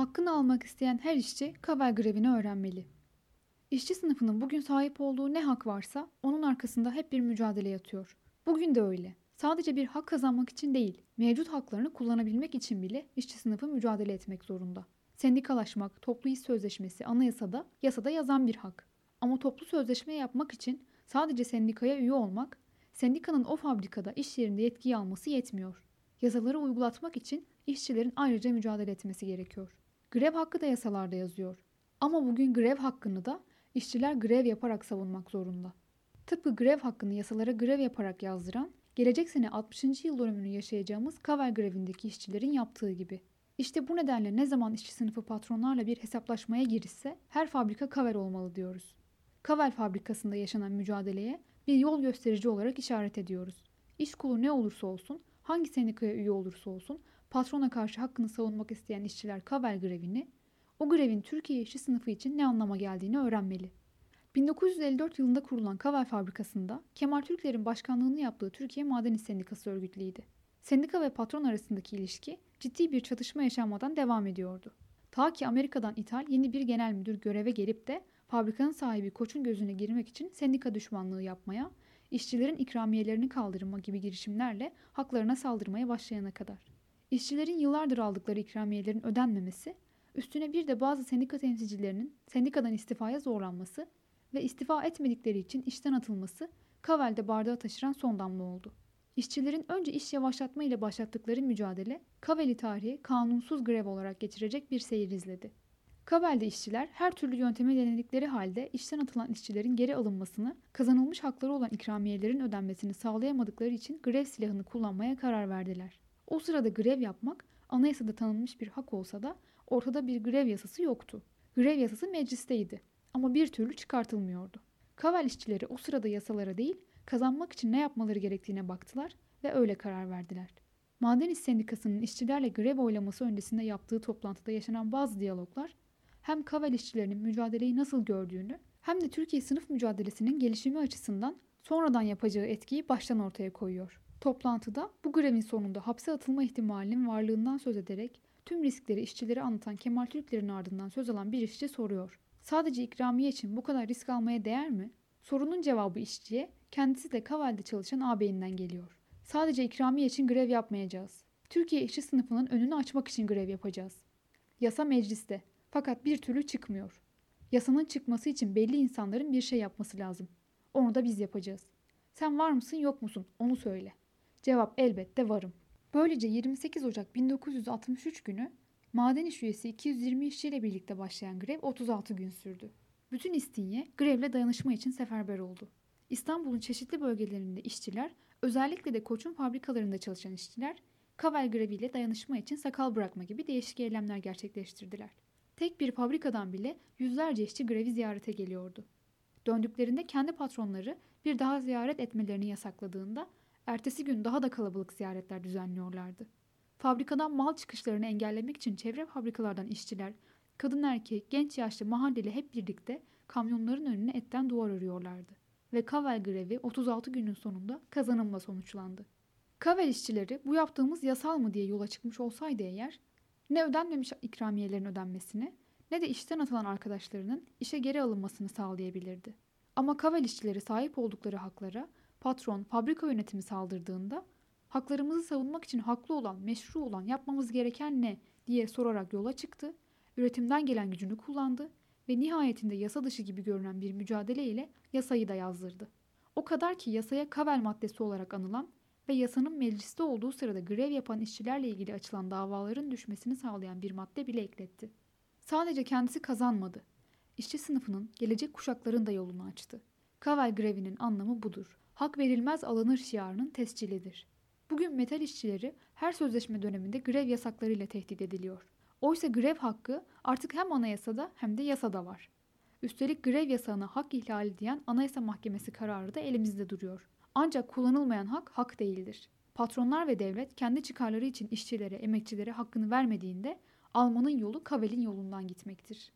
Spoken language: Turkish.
Hakkını almak isteyen her işçi Kavel grevini öğrenmeli. İşçi sınıfının bugün sahip olduğu ne hak varsa onun arkasında hep bir mücadele yatıyor. Bugün de öyle. Sadece bir hak kazanmak için değil, mevcut haklarını kullanabilmek için bile işçi sınıfı mücadele etmek zorunda. Sendikalaşmak, toplu iş sözleşmesi anayasada, yasada yazan bir hak. Ama toplu sözleşme yapmak için sadece sendikaya üye olmak, sendikanın o fabrikada iş yerinde yetkiyi alması yetmiyor. Yasaları uygulatmak için işçilerin ayrıca mücadele etmesi gerekiyor. Grev hakkı da yasalarda yazıyor. Ama bugün grev hakkını da işçiler grev yaparak savunmak zorunda. Tıpkı grev hakkını yasalara grev yaparak yazdıran, gelecek sene 60. yıl dönümünü yaşayacağımız Kavel grevindeki işçilerin yaptığı gibi. İşte bu nedenle ne zaman işçi sınıfı patronlarla bir hesaplaşmaya girişse her fabrika Kavel olmalı diyoruz. Kavel fabrikasında yaşanan mücadeleye bir yol gösterici olarak işaret ediyoruz. İş kulu ne olursa olsun, hangi sendikaya üye olursa olsun patrona karşı hakkını savunmak isteyen işçiler Kavel grevini, o grevin Türkiye işçi sınıfı için ne anlama geldiğini öğrenmeli. 1954 yılında kurulan Kavel fabrikasında Kemal Türkler'in başkanlığını yaptığı Türkiye Maden Sendikası örgütlüydü. Sendika ve patron arasındaki ilişki ciddi bir çatışma yaşanmadan devam ediyordu. Ta ki Amerika'dan ithal yeni bir genel müdür göreve gelip de fabrikanın sahibi Koç'un gözüne girmek için sendika düşmanlığı yapmaya, işçilerin ikramiyelerini kaldırma gibi girişimlerle haklarına saldırmaya başlayana kadar. İşçilerin yıllardır aldıkları ikramiyelerin ödenmemesi, üstüne bir de bazı sendika temsilcilerinin sendikadan istifaya zorlanması ve istifa etmedikleri için işten atılması Kavel'de bardağı taşıran son damla oldu. İşçilerin önce iş yavaşlatma ile başlattıkları mücadele, Kaveli tarihi kanunsuz grev olarak geçirecek bir seyir izledi. Kabel'de işçiler her türlü yöntemi denedikleri halde işten atılan işçilerin geri alınmasını, kazanılmış hakları olan ikramiyelerin ödenmesini sağlayamadıkları için grev silahını kullanmaya karar verdiler. O sırada grev yapmak anayasada tanınmış bir hak olsa da ortada bir grev yasası yoktu. Grev yasası meclisteydi ama bir türlü çıkartılmıyordu. Kavel işçileri o sırada yasalara değil, kazanmak için ne yapmaları gerektiğine baktılar ve öyle karar verdiler. Maden İş Sendikası'nın işçilerle grev oylaması öncesinde yaptığı toplantıda yaşanan bazı diyaloglar hem Kavel işçilerinin mücadeleyi nasıl gördüğünü hem de Türkiye sınıf mücadelesinin gelişimi açısından sonradan yapacağı etkiyi baştan ortaya koyuyor. Toplantıda bu grevin sonunda hapse atılma ihtimalinin varlığından söz ederek tüm riskleri işçilere anlatan Kemal Türkler'in ardından söz alan bir işçi soruyor. Sadece ikramiye için bu kadar risk almaya değer mi? Sorunun cevabı işçiye kendisi de Kaval'de çalışan ağabeyinden geliyor. Sadece ikramiye için grev yapmayacağız. Türkiye işçi sınıfının önünü açmak için grev yapacağız. Yasa mecliste fakat bir türlü çıkmıyor. Yasanın çıkması için belli insanların bir şey yapması lazım. Onu da biz yapacağız. Sen var mısın yok musun onu söyle. Cevap elbette varım. Böylece 28 Ocak 1963 günü maden iş üyesi 220 işçiyle birlikte başlayan grev 36 gün sürdü. Bütün İstinye grevle dayanışma için seferber oldu. İstanbul'un çeşitli bölgelerinde işçiler, özellikle de koçun fabrikalarında çalışan işçiler, Kavel greviyle dayanışma için sakal bırakma gibi değişik eylemler gerçekleştirdiler. Tek bir fabrikadan bile yüzlerce işçi grevi ziyarete geliyordu. Döndüklerinde kendi patronları bir daha ziyaret etmelerini yasakladığında ertesi gün daha da kalabalık ziyaretler düzenliyorlardı. Fabrikadan mal çıkışlarını engellemek için çevre fabrikalardan işçiler, kadın erkek, genç yaşlı mahalleli hep birlikte kamyonların önüne etten duvar örüyorlardı. Ve Kavel grevi 36 günün sonunda kazanımla sonuçlandı. Kavel işçileri bu yaptığımız yasal mı diye yola çıkmış olsaydı eğer, ne ödenmemiş ikramiyelerin ödenmesini ne de işten atılan arkadaşlarının işe geri alınmasını sağlayabilirdi. Ama Kavel işçileri sahip oldukları haklara patron, fabrika yönetimi saldırdığında haklarımızı savunmak için haklı olan, meşru olan yapmamız gereken ne diye sorarak yola çıktı, üretimden gelen gücünü kullandı ve nihayetinde yasa dışı gibi görünen bir mücadele ile yasayı da yazdırdı. O kadar ki yasaya Kavel maddesi olarak anılan ve yasanın mecliste olduğu sırada grev yapan işçilerle ilgili açılan davaların düşmesini sağlayan bir madde bile ekletti. Sadece kendisi kazanmadı. İşçi sınıfının gelecek kuşakların da yolunu açtı. Kavel grevinin anlamı budur. Hak verilmez alınır şiarının tescilidir. Bugün metal işçileri her sözleşme döneminde grev yasaklarıyla tehdit ediliyor. Oysa grev hakkı artık hem anayasada hem de yasada var. Üstelik grev yasağına hak ihlali diyen Anayasa Mahkemesi kararı da elimizde duruyor. Ancak kullanılmayan hak hak değildir. Patronlar ve devlet kendi çıkarları için işçilere, emekçilere hakkını vermediğinde almanın yolu Kavel'in yolundan gitmektir.